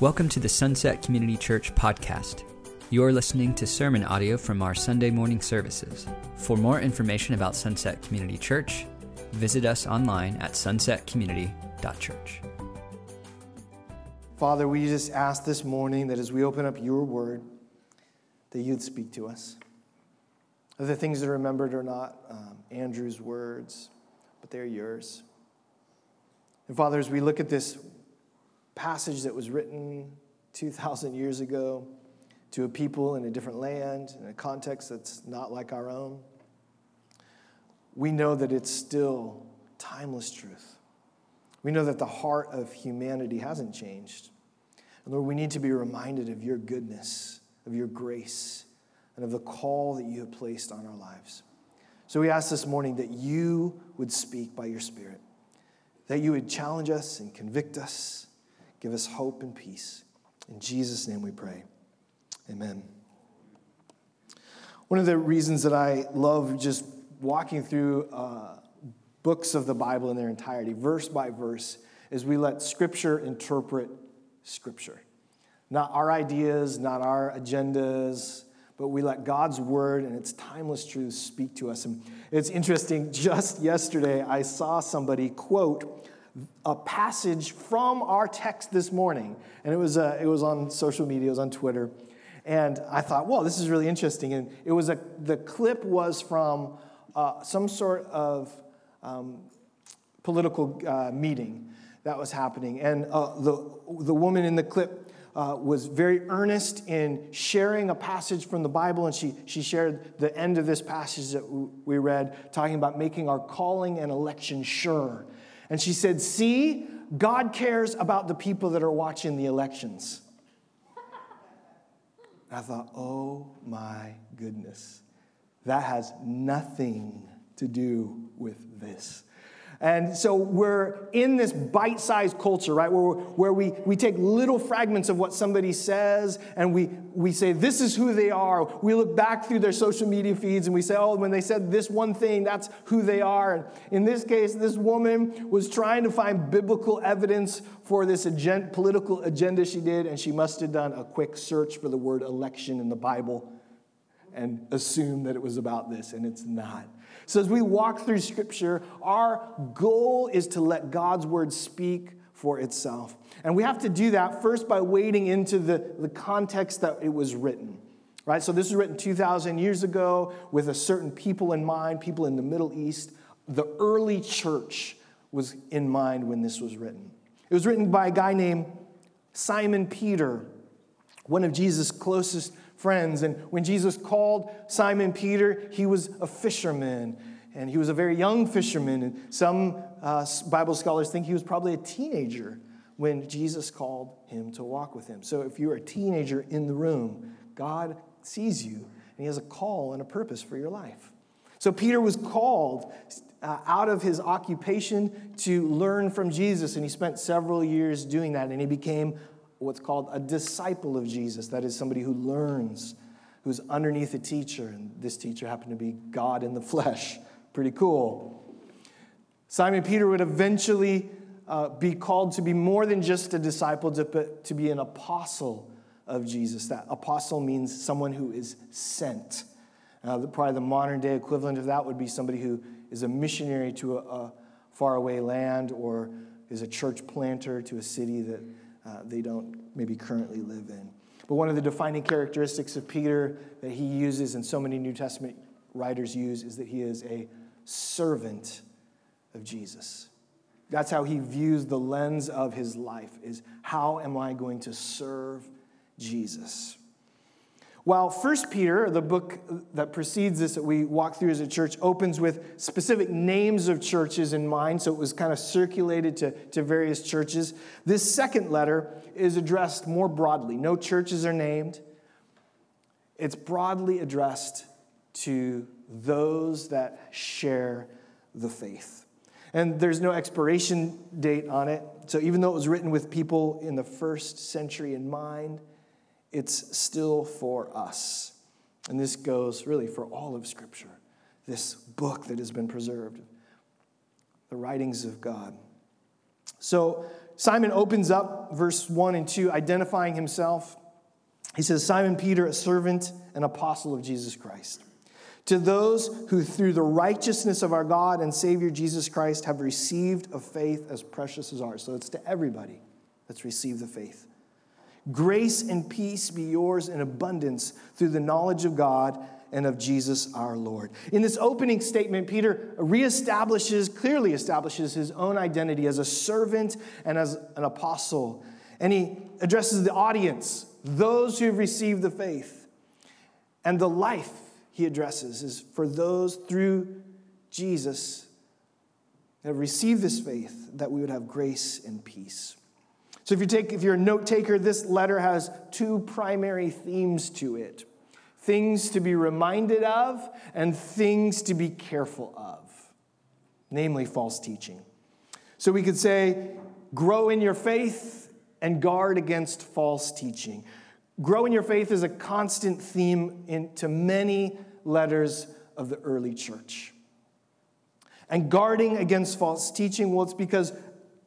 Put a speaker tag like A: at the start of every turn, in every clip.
A: Welcome to the Sunset Community Church podcast. You're listening to sermon audio from our Sunday morning services. For more information about Sunset Community Church, visit us online at sunsetcommunity.church.
B: Father, we just ask this morning that as we open up your word, that you'd speak to us. The things that are remembered are not um, Andrew's words, but they're yours. And Father, as we look at this passage that was written 2,000 years ago to a people in a different land, in a context that's not like our own, we know that it's still timeless truth. We know that the heart of humanity hasn't changed. And Lord, we need to be reminded of your goodness, of your grace, and of the call that you have placed on our lives. So we ask this morning that you would speak by your Spirit, that you would challenge us and convict us Give us hope and peace. In Jesus' name we pray. Amen. One of the reasons that I love just walking through uh, books of the Bible in their entirety, verse by verse, is we let Scripture interpret Scripture. Not our ideas, not our agendas, but we let God's word and its timeless truths speak to us. And it's interesting, just yesterday, I saw somebody quote a passage from our text this morning. And it was, uh, it was on social media, it was on Twitter. And I thought, well, this is really interesting. And it was a, the clip was from uh, some sort of um, political uh, meeting that was happening. And uh, the, the woman in the clip uh, was very earnest in sharing a passage from the Bible, and she, she shared the end of this passage that we read, talking about making our calling and election sure. And she said, See, God cares about the people that are watching the elections. I thought, oh my goodness, that has nothing to do with this. And so we're in this bite sized culture, right, where, where we, we take little fragments of what somebody says and we, we say, this is who they are. We look back through their social media feeds and we say, oh, when they said this one thing, that's who they are. And in this case, this woman was trying to find biblical evidence for this political agenda she did, and she must have done a quick search for the word election in the Bible and assumed that it was about this, and it's not. So, as we walk through Scripture, our goal is to let God's word speak for itself. And we have to do that first by wading into the, the context that it was written. Right? So, this was written 2,000 years ago with a certain people in mind, people in the Middle East. The early church was in mind when this was written. It was written by a guy named Simon Peter, one of Jesus' closest friends. And when Jesus called Simon Peter, he was a fisherman. And he was a very young fisherman. And some uh, Bible scholars think he was probably a teenager when Jesus called him to walk with him. So if you're a teenager in the room, God sees you and he has a call and a purpose for your life. So Peter was called uh, out of his occupation to learn from Jesus, and he spent several years doing that, and he became what's called a disciple of Jesus. That is somebody who learns, who's underneath a teacher. And this teacher happened to be God in the flesh. Pretty cool. Simon Peter would eventually uh, be called to be more than just a disciple, to, to be an apostle of Jesus. That apostle means someone who is sent. Uh, probably the modern day equivalent of that would be somebody who is a missionary to a, a faraway land or is a church planter to a city that uh, they don't maybe currently live in. But one of the defining characteristics of Peter that he uses and so many New Testament writers use is that he is a servant of Jesus. That's how he views the lens of his life is how am I going to serve Jesus? While First Peter, the book that precedes this that we walk through as a church, opens with specific names of churches in mind, so it was kind of circulated to, to various churches. This second letter is addressed more broadly. No churches are named. It's broadly addressed to those that share the faith. And there's no expiration date on it. So even though it was written with people in the first century in mind, it's still for us. And this goes really for all of Scripture, this book that has been preserved, the writings of God. So, Simon opens up verse 1 and 2, identifying himself. He says, Simon Peter, a servant and apostle of Jesus Christ. To those who, through the righteousness of our God and Savior Jesus Christ, have received a faith as precious as ours. So it's to everybody that's received the faith. Grace and peace be yours in abundance through the knowledge of God and of Jesus our Lord. In this opening statement, Peter reestablishes, clearly establishes his own identity as a servant and as an apostle. And he addresses the audience, those who have received the faith. And the life he addresses is for those through Jesus that have received this faith that we would have grace and peace. So if you take if you're a note taker, this letter has two primary themes to it things to be reminded of and things to be careful of, namely false teaching. So we could say, grow in your faith and guard against false teaching. Grow in your faith is a constant theme into many letters of the early church. And guarding against false teaching, well, it's because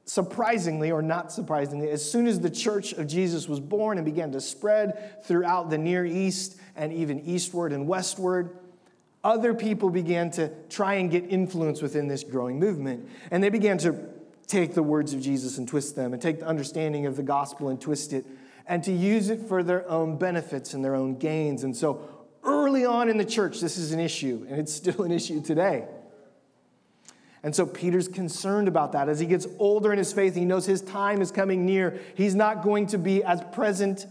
B: surprisingly or not surprisingly, as soon as the church of Jesus was born and began to spread throughout the Near East and even eastward and westward, other people began to try and get influence within this growing movement. And they began to take the words of Jesus and twist them, and take the understanding of the gospel and twist it, and to use it for their own benefits and their own gains. And so early on in the church, this is an issue, and it's still an issue today. And so Peter's concerned about that. As he gets older in his faith, he knows his time is coming near. He's not going to be as present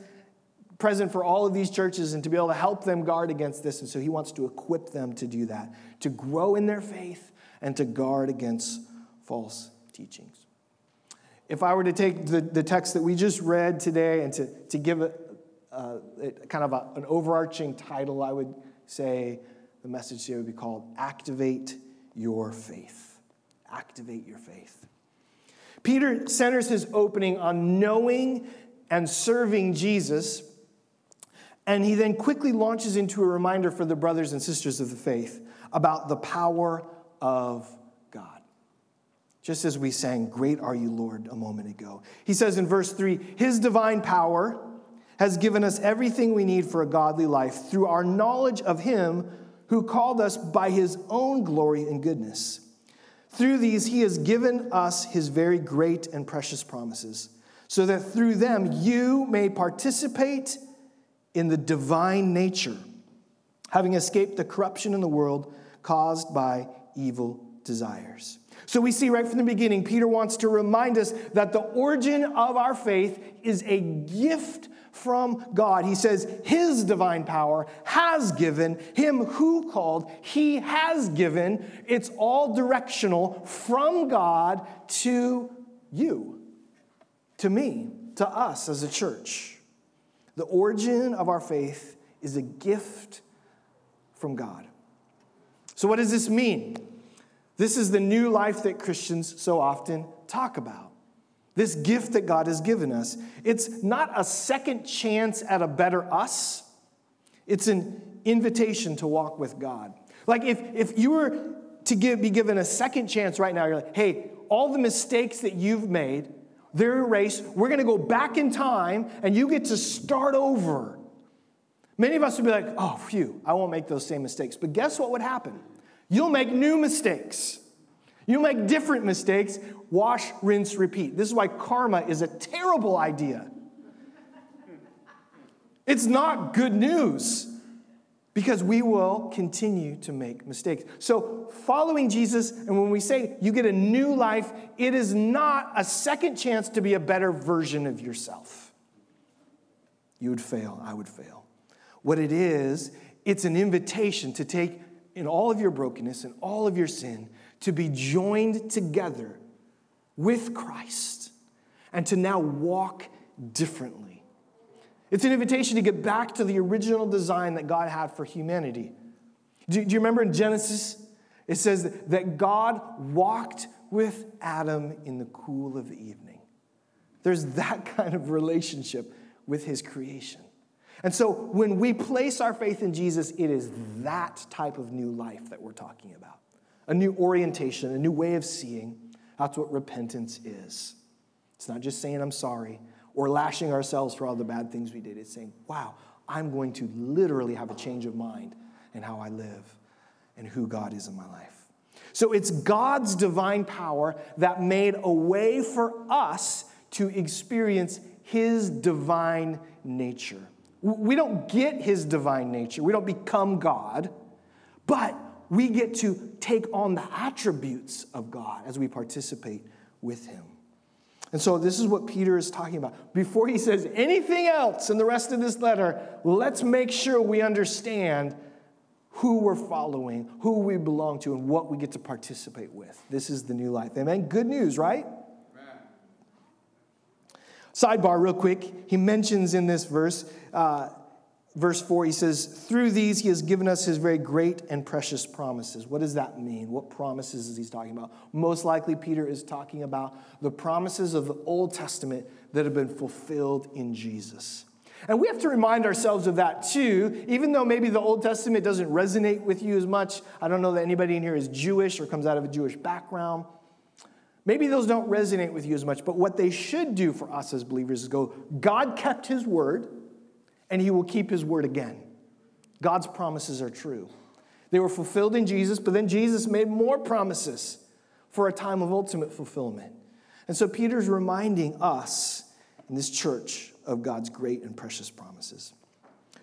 B: present for all of these churches and to be able to help them guard against this. And so he wants to equip them to do that, to grow in their faith and to guard against false teachings. If I were to take the, the text that we just read today and to, to give it kind of a, an overarching title, I would say the message here would be called Activate Your Faith activate your faith. Peter centers his opening on knowing and serving Jesus, and he then quickly launches into a reminder for the brothers and sisters of the faith about the power of God. Just as we sang, Great are you, Lord, a moment ago. He says in verse 3 His divine power has given us everything we need for a godly life through our knowledge of Him who called us by His own glory and goodness. Through these, he has given us his very great and precious promises, so that through them you may participate in the divine nature, having escaped the corruption in the world caused by evil desires. So we see right from the beginning, Peter wants to remind us that the origin of our faith is a gift from God. He says, His divine power has given, Him who called, He has given. It's all directional from God to you, to me, to us as a church. The origin of our faith is a gift from God. So, what does this mean? This is the new life that Christians so often talk about. This gift that God has given us. It's not a second chance at a better us, it's an invitation to walk with God. Like if, if you were to give, be given a second chance right now, you're like, hey, all the mistakes that you've made, they're erased. We're going to go back in time and you get to start over. Many of us would be like, oh, phew, I won't make those same mistakes. But guess what would happen? You'll make new mistakes. You make different mistakes, wash, rinse, repeat. This is why karma is a terrible idea. It's not good news because we will continue to make mistakes. So, following Jesus, and when we say you get a new life, it is not a second chance to be a better version of yourself. You would fail, I would fail. What it is, it's an invitation to take in all of your brokenness and all of your sin to be joined together with Christ and to now walk differently. It's an invitation to get back to the original design that God had for humanity. Do, do you remember in Genesis? It says that God walked with Adam in the cool of the evening. There's that kind of relationship with his creation. And so when we place our faith in Jesus, it is that type of new life that we're talking about a new orientation, a new way of seeing. That's what repentance is. It's not just saying, I'm sorry, or lashing ourselves for all the bad things we did. It's saying, wow, I'm going to literally have a change of mind in how I live and who God is in my life. So it's God's divine power that made a way for us to experience His divine nature. We don't get His divine nature, we don't become God, but we get to take on the attributes of God as we participate with Him. And so, this is what Peter is talking about. Before he says anything else in the rest of this letter, let's make sure we understand who we're following, who we belong to, and what we get to participate with. This is the new life. Amen. Good news, right? Sidebar, real quick. He mentions in this verse, uh, verse 4, he says, Through these he has given us his very great and precious promises. What does that mean? What promises is he talking about? Most likely, Peter is talking about the promises of the Old Testament that have been fulfilled in Jesus. And we have to remind ourselves of that too, even though maybe the Old Testament doesn't resonate with you as much. I don't know that anybody in here is Jewish or comes out of a Jewish background. Maybe those don't resonate with you as much, but what they should do for us as believers is go, God kept his word, and he will keep his word again. God's promises are true. They were fulfilled in Jesus, but then Jesus made more promises for a time of ultimate fulfillment. And so Peter's reminding us in this church of God's great and precious promises.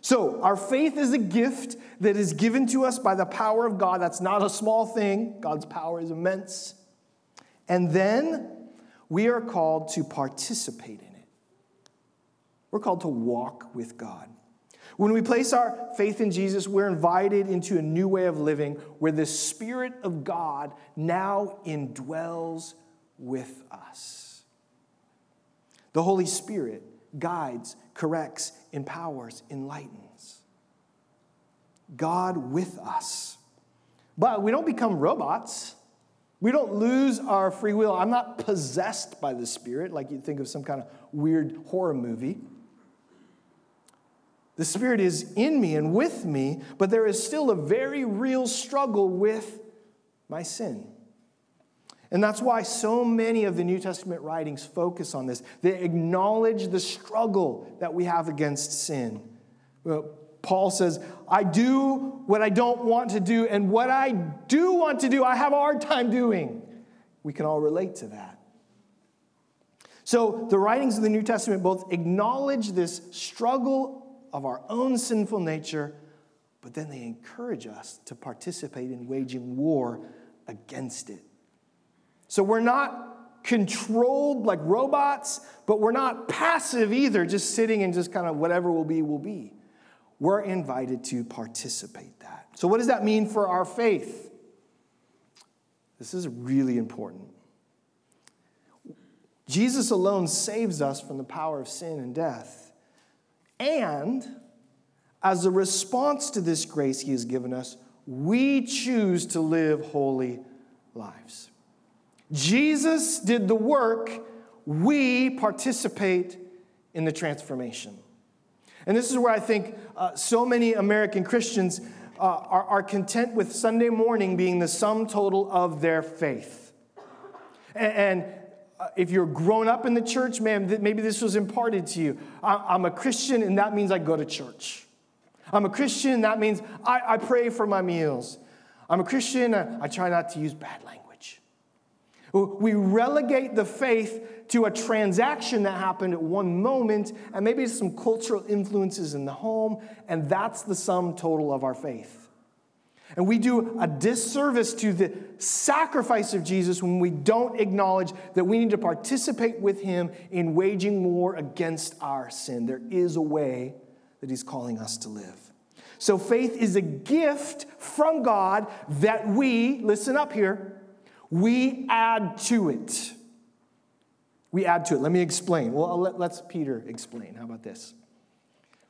B: So, our faith is a gift that is given to us by the power of God. That's not a small thing, God's power is immense. And then we are called to participate in. We're called to walk with God. When we place our faith in Jesus, we're invited into a new way of living where the Spirit of God now indwells with us. The Holy Spirit guides, corrects, empowers, enlightens. God with us. But we don't become robots. We don't lose our free will. I'm not possessed by the Spirit like you'd think of some kind of weird horror movie. The Spirit is in me and with me, but there is still a very real struggle with my sin. And that's why so many of the New Testament writings focus on this. They acknowledge the struggle that we have against sin. Paul says, I do what I don't want to do, and what I do want to do, I have a hard time doing. We can all relate to that. So the writings of the New Testament both acknowledge this struggle of our own sinful nature, but then they encourage us to participate in waging war against it. So we're not controlled like robots, but we're not passive either, just sitting and just kind of whatever will be, will be. We're invited to participate that. So what does that mean for our faith? This is really important. Jesus alone saves us from the power of sin and death. And as a response to this grace he has given us, we choose to live holy lives. Jesus did the work, we participate in the transformation. And this is where I think uh, so many American Christians uh, are, are content with Sunday morning being the sum total of their faith. And, Uh, if you're grown up in the church, man, maybe this was imparted to you. I'm a Christian, and that means I go to church. I'm a Christian, that means I, I pray for my meals. I'm a Christian, uh, I try not to use bad language. We relegate the faith to a transaction that happened at one moment and maybe some cultural influences in the home, and that's the sum total of our faith. And we do a disservice to the sacrifice of Jesus when we don't acknowledge that we need to participate with him in waging war against our sin. There is a way that he's calling us to live. So faith is a gift from God that we, listen up here, we add to it. We add to it. Let me explain. Well, let, let's Peter explain. How about this?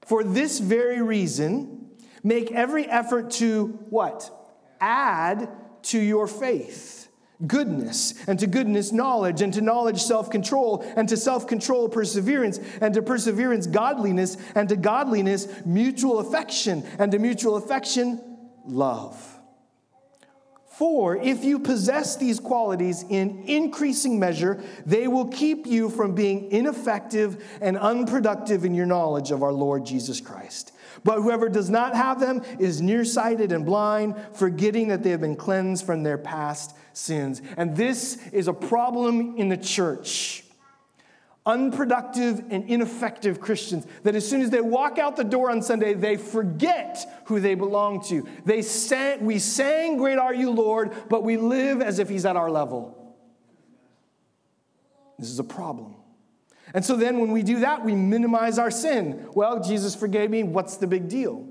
B: For this very reason, make every effort to what? Add to your faith goodness, and to goodness, knowledge, and to knowledge, self control, and to self control, perseverance, and to perseverance, godliness, and to godliness, mutual affection, and to mutual affection, love. For if you possess these qualities in increasing measure, they will keep you from being ineffective and unproductive in your knowledge of our Lord Jesus Christ. But whoever does not have them is nearsighted and blind, forgetting that they have been cleansed from their past sins. And this is a problem in the church unproductive and ineffective Christians that as soon as they walk out the door on Sunday, they forget who they belong to. They sang, we sang, Great Are You, Lord, but we live as if He's at our level. This is a problem. And so then when we do that, we minimize our sin. Well, Jesus forgave me. What's the big deal?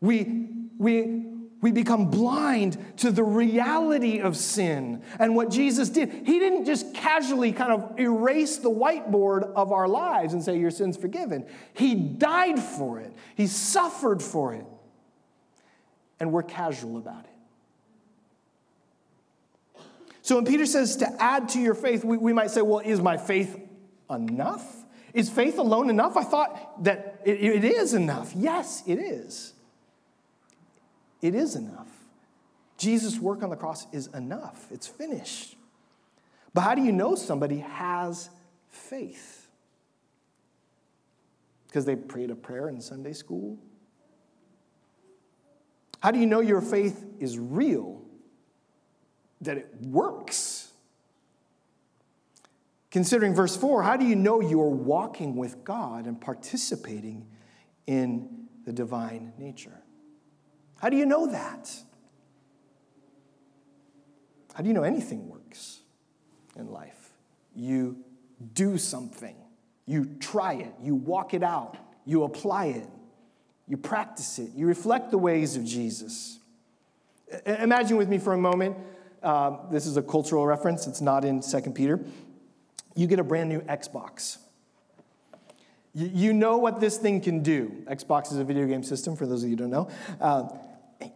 B: We, we we become blind to the reality of sin and what Jesus did. He didn't just casually kind of erase the whiteboard of our lives and say, Your sin's forgiven. He died for it, He suffered for it. And we're casual about it. So when Peter says to add to your faith, we, we might say, Well, is my faith enough? Is faith alone enough? I thought that it, it is enough. Yes, it is. It is enough. Jesus' work on the cross is enough, it's finished. But how do you know somebody has faith? Because they prayed a prayer in Sunday school? How do you know your faith is real? That it works? Considering verse 4, how do you know you're walking with God and participating in the divine nature? How do you know that? How do you know anything works in life? You do something, you try it, you walk it out, you apply it, you practice it, you reflect the ways of Jesus. Imagine with me for a moment. Uh, this is a cultural reference, it's not in 2 Peter. You get a brand new Xbox. You know what this thing can do. Xbox is a video game system, for those of you who don't know. Uh,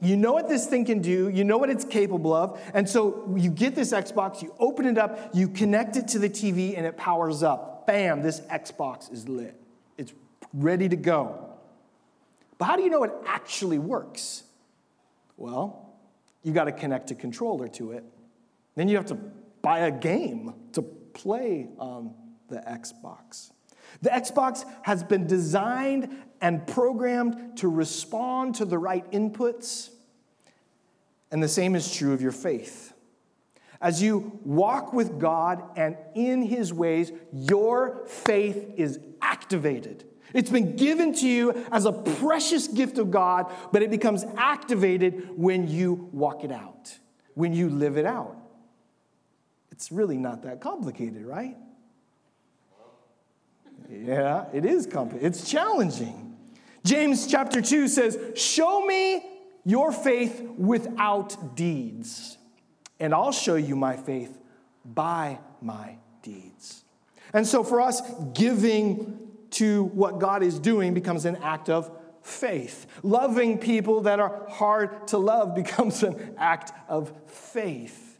B: you know what this thing can do, you know what it's capable of, and so you get this Xbox, you open it up, you connect it to the TV, and it powers up. Bam, this Xbox is lit. It's ready to go. But how do you know it actually works? Well, you got to connect a controller to it. Then you have to buy a game to play on the Xbox. The Xbox has been designed and programmed to respond to the right inputs, and the same is true of your faith. As you walk with God and in His ways, your faith is activated. It's been given to you as a precious gift of God, but it becomes activated when you walk it out, when you live it out. It's really not that complicated, right? Yeah, it is complicated. It's challenging. James chapter 2 says, Show me your faith without deeds, and I'll show you my faith by my deeds. And so for us, giving to what God is doing becomes an act of faith. Loving people that are hard to love becomes an act of faith.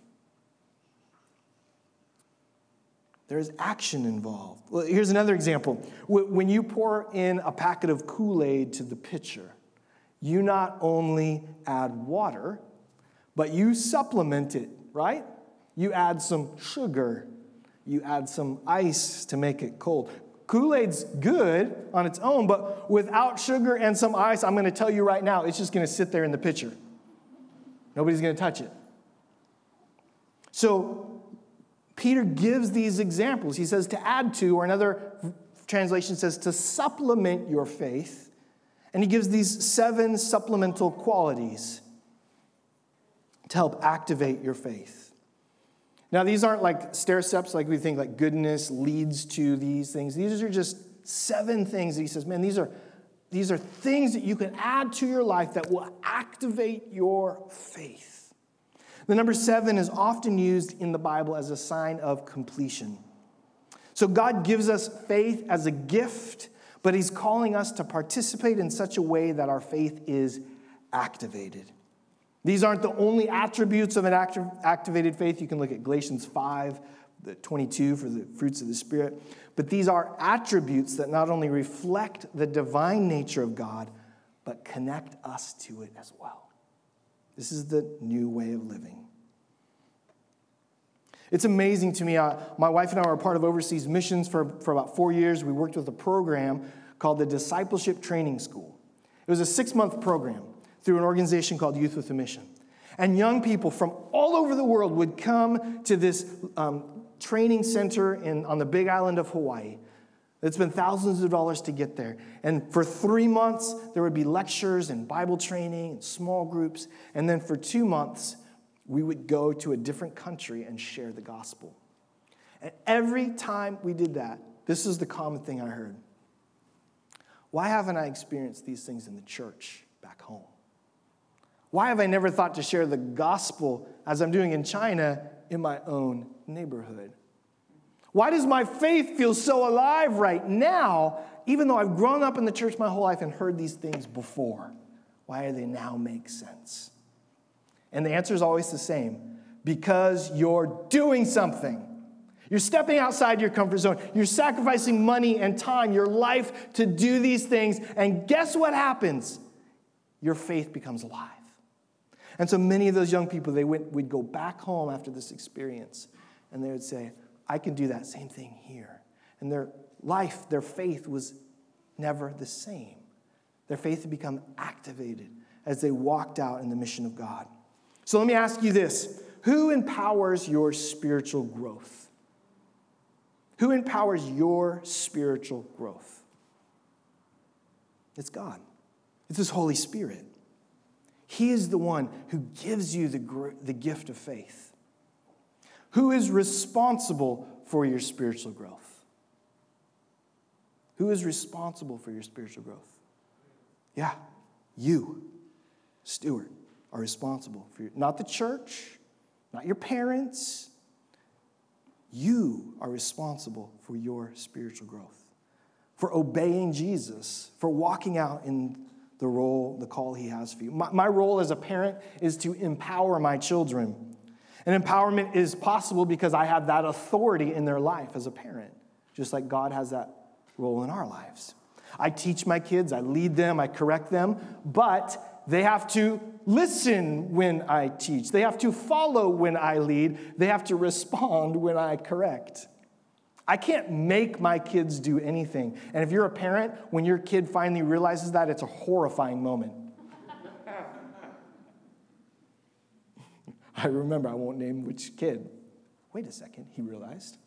B: There's action involved. Well, here's another example. When you pour in a packet of Kool Aid to the pitcher, you not only add water, but you supplement it, right? You add some sugar, you add some ice to make it cold. Kool Aid's good on its own, but without sugar and some ice, I'm going to tell you right now, it's just going to sit there in the pitcher. Nobody's going to touch it. So Peter gives these examples. He says to add to, or another translation says to supplement your faith. And he gives these seven supplemental qualities to help activate your faith. Now, these aren't like stair steps like we think like goodness leads to these things. These are just seven things that he says, man, these are, these are things that you can add to your life that will activate your faith. The number seven is often used in the Bible as a sign of completion. So God gives us faith as a gift, but He's calling us to participate in such a way that our faith is activated. These aren't the only attributes of an activated faith. You can look at Galatians 5, the 22 for the fruits of the Spirit. But these are attributes that not only reflect the divine nature of God, but connect us to it as well. This is the new way of living. It's amazing to me. Uh, my wife and I were part of overseas missions for, for about four years. We worked with a program called the Discipleship Training School. It was a six month program through an organization called Youth with a Mission. And young people from all over the world would come to this um, training center in, on the big island of Hawaii. It's been thousands of dollars to get there. And for three months, there would be lectures and Bible training and small groups. And then for two months, we would go to a different country and share the gospel. And every time we did that, this is the common thing I heard. Why haven't I experienced these things in the church back home? Why have I never thought to share the gospel as I'm doing in China in my own neighborhood? Why does my faith feel so alive right now, even though I've grown up in the church my whole life and heard these things before? Why do they now make sense? And the answer is always the same because you're doing something. You're stepping outside your comfort zone. You're sacrificing money and time, your life to do these things. And guess what happens? Your faith becomes alive. And so many of those young people, they went, would go back home after this experience and they would say, I can do that same thing here. And their life, their faith was never the same. Their faith had become activated as they walked out in the mission of God. So let me ask you this Who empowers your spiritual growth? Who empowers your spiritual growth? It's God, it's His Holy Spirit. He is the one who gives you the, the gift of faith. Who is responsible for your spiritual growth? Who is responsible for your spiritual growth? Yeah, you, steward, are responsible for your, not the church, not your parents. You are responsible for your spiritual growth, for obeying Jesus, for walking out in the role, the call He has for you. My, my role as a parent is to empower my children. And empowerment is possible because I have that authority in their life as a parent, just like God has that role in our lives. I teach my kids, I lead them, I correct them, but they have to listen when I teach. They have to follow when I lead. They have to respond when I correct. I can't make my kids do anything. And if you're a parent, when your kid finally realizes that, it's a horrifying moment. I remember, I won't name which kid. Wait a second, he realized.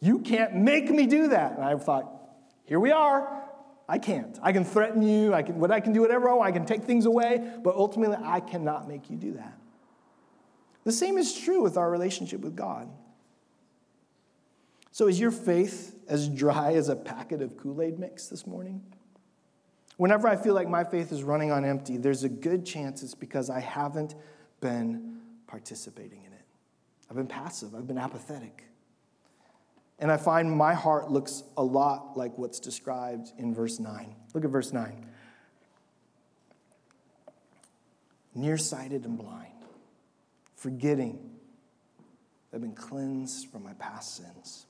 B: You can't make me do that. And I thought, here we are. I can't. I can threaten you. I can, what I can do whatever I want. I can take things away, but ultimately, I cannot make you do that. The same is true with our relationship with God. So, is your faith as dry as a packet of Kool Aid mix this morning? Whenever I feel like my faith is running on empty, there's a good chance it's because I haven't been participating in it. I've been passive, I've been apathetic. And I find my heart looks a lot like what's described in verse 9. Look at verse 9. Nearsighted and blind, forgetting I've been cleansed from my past sins.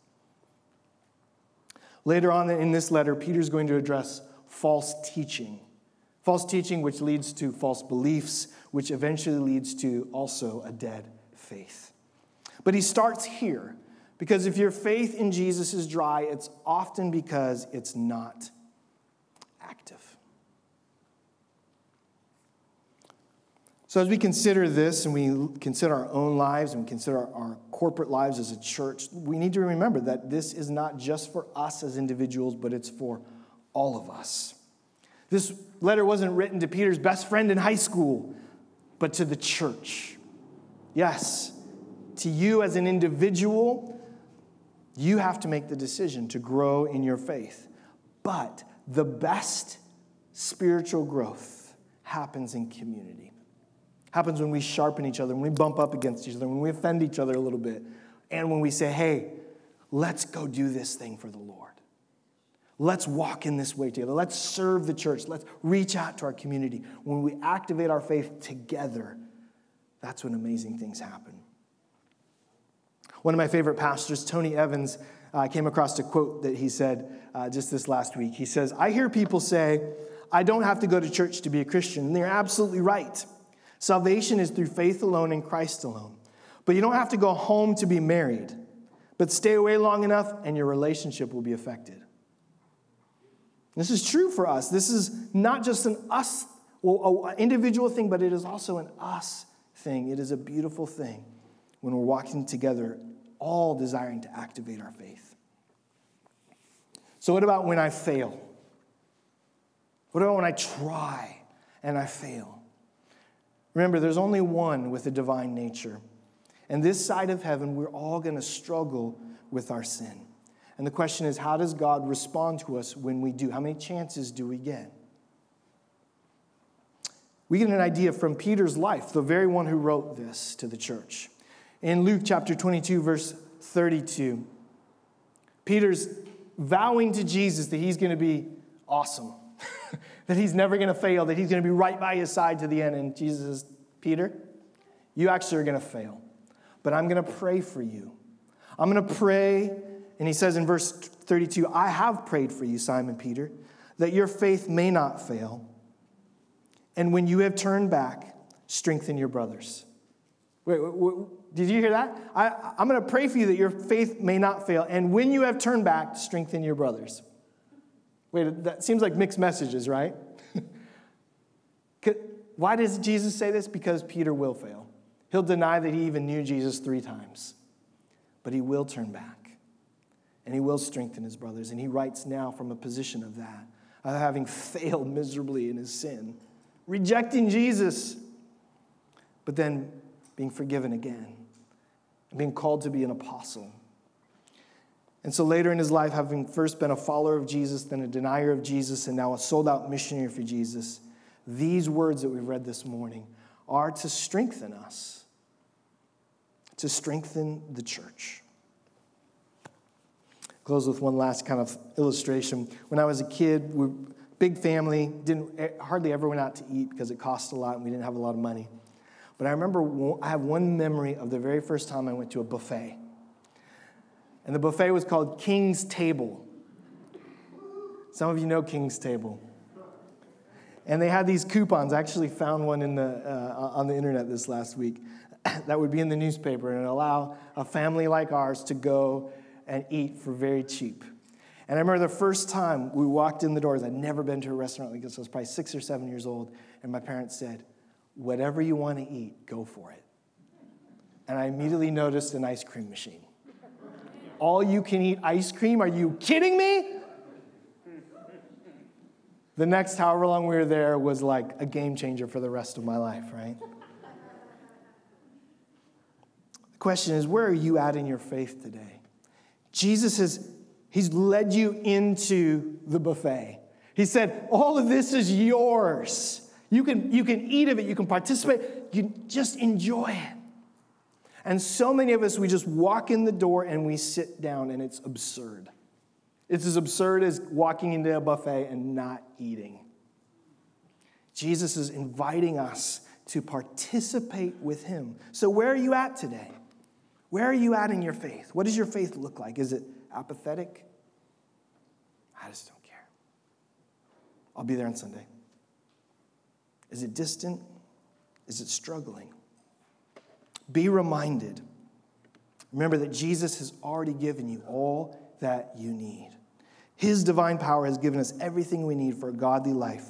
B: Later on in this letter, Peter's going to address false teaching. False teaching, which leads to false beliefs, which eventually leads to also a dead faith. But he starts here because if your faith in Jesus is dry, it's often because it's not active. So, as we consider this and we consider our own lives and we consider our, corporate lives as a church, we need to remember that this is not just for us as individuals, but it's for all of us. This letter wasn't written to Peter's best friend in high school, but to the church. Yes, to you as an individual, you have to make the decision to grow in your faith. But the best spiritual growth happens in community happens when we sharpen each other, when we bump up against each other, when we offend each other a little bit, and when we say, hey, let's go do this thing for the Lord. Let's walk in this way together. Let's serve the church. Let's reach out to our community. When we activate our faith together, that's when amazing things happen. One of my favorite pastors, Tony Evans, uh, came across a quote that he said uh, just this last week. He says, I hear people say, I don't have to go to church to be a Christian. And they're absolutely right. Salvation is through faith alone in Christ alone. But you don't have to go home to be married, but stay away long enough and your relationship will be affected. This is true for us. This is not just an us, well, an individual thing, but it is also an us thing. It is a beautiful thing when we're walking together, all desiring to activate our faith. So, what about when I fail? What about when I try and I fail? Remember, there's only one with a divine nature. And this side of heaven, we're all going to struggle with our sin. And the question is, how does God respond to us when we do? How many chances do we get? We get an idea from Peter's life, the very one who wrote this to the church. In Luke chapter 22, verse 32, Peter's vowing to Jesus that he's going to be awesome, that he's never going to fail, that he's going to be right by his side to the end. And Jesus says, Peter, you actually are going to fail, but I'm going to pray for you. I'm going to pray and he says in verse 32 I have prayed for you, Simon Peter, that your faith may not fail. And when you have turned back, strengthen your brothers. Wait, wait, wait did you hear that? I, I'm going to pray for you that your faith may not fail. And when you have turned back, strengthen your brothers. Wait, that seems like mixed messages, right? Why does Jesus say this? Because Peter will fail. He'll deny that he even knew Jesus three times, but he will turn back and he will strengthen his brothers. And he writes now from a position of that, of having failed miserably in his sin, rejecting Jesus, but then being forgiven again, and being called to be an apostle. And so later in his life, having first been a follower of Jesus, then a denier of Jesus, and now a sold out missionary for Jesus, these words that we've read this morning are to strengthen us, to strengthen the church. Close with one last kind of illustration. When I was a kid, we big family, didn't hardly ever went out to eat because it cost a lot and we didn't have a lot of money. But I remember I have one memory of the very first time I went to a buffet. And the buffet was called King's Table. Some of you know King's Table. And they had these coupons. I actually found one in the, uh, on the internet this last week that would be in the newspaper and allow a family like ours to go and eat for very cheap. And I remember the first time we walked in the doors, I'd never been to a restaurant like this. I was probably six or seven years old. And my parents said, Whatever you want to eat, go for it. And I immediately noticed an ice cream machine. All you can eat ice cream? Are you kidding me? The next however long we were there was like a game changer for the rest of my life, right? The question is, where are you at in your faith today? Jesus has he's led you into the buffet. He said, All of this is yours. You can, you can eat of it, you can participate, you can just enjoy it. And so many of us, we just walk in the door and we sit down, and it's absurd. It's as absurd as walking into a buffet and not eating. Jesus is inviting us to participate with him. So, where are you at today? Where are you at in your faith? What does your faith look like? Is it apathetic? I just don't care. I'll be there on Sunday. Is it distant? Is it struggling? Be reminded. Remember that Jesus has already given you all that you need. His divine power has given us everything we need for a godly life.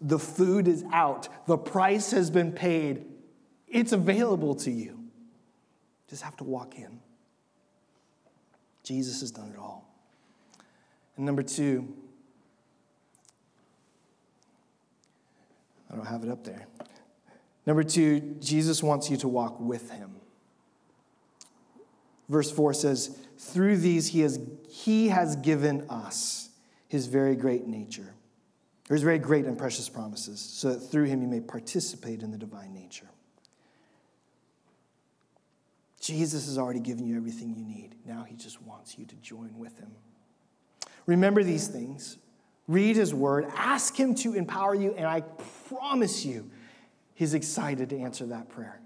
B: The food is out, the price has been paid, it's available to you. Just have to walk in. Jesus has done it all. And number two, I don't have it up there. Number two, Jesus wants you to walk with him. Verse 4 says, Through these he has, he has given us his very great nature, or his very great and precious promises, so that through him you may participate in the divine nature. Jesus has already given you everything you need. Now he just wants you to join with him. Remember these things. Read his word. Ask him to empower you. And I promise you, he's excited to answer that prayer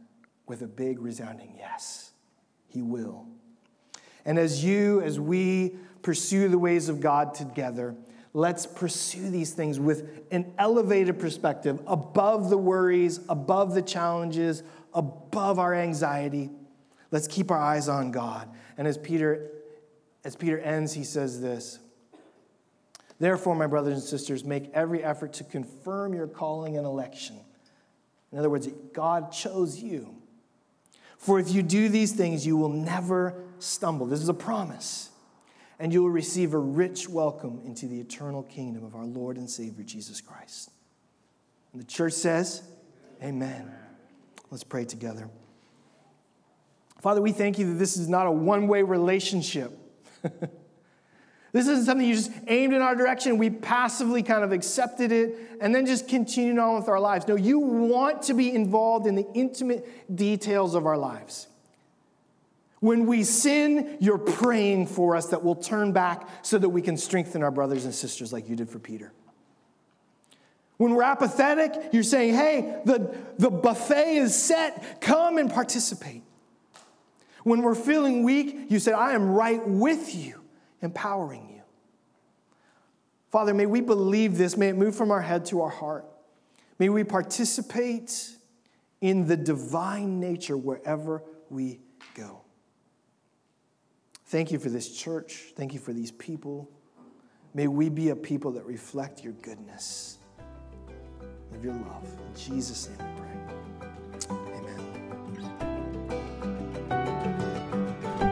B: with a big, resounding yes. He will. And as you, as we pursue the ways of God together, Let's pursue these things with an elevated perspective, above the worries, above the challenges, above our anxiety. Let's keep our eyes on God. And as Peter as Peter ends, he says this Therefore, my brothers and sisters, make every effort to confirm your calling and election. In other words, God chose you. For if you do these things, you will never stumble. This is a promise. And you will receive a rich welcome into the eternal kingdom of our Lord and Savior Jesus Christ. And the church says, Amen. Let's pray together. Father, we thank you that this is not a one way relationship. this isn't something you just aimed in our direction. We passively kind of accepted it and then just continued on with our lives. No, you want to be involved in the intimate details of our lives. When we sin, you're praying for us that we'll turn back so that we can strengthen our brothers and sisters like you did for Peter. When we're apathetic, you're saying, hey, the, the buffet is set, come and participate. When we're feeling weak, you say, I am right with you, empowering you. Father, may we believe this. May it move from our head to our heart. May we participate in the divine nature wherever we go. Thank you for this church. Thank you for these people. May we be a people that reflect your goodness, of your love. In Jesus' name we pray.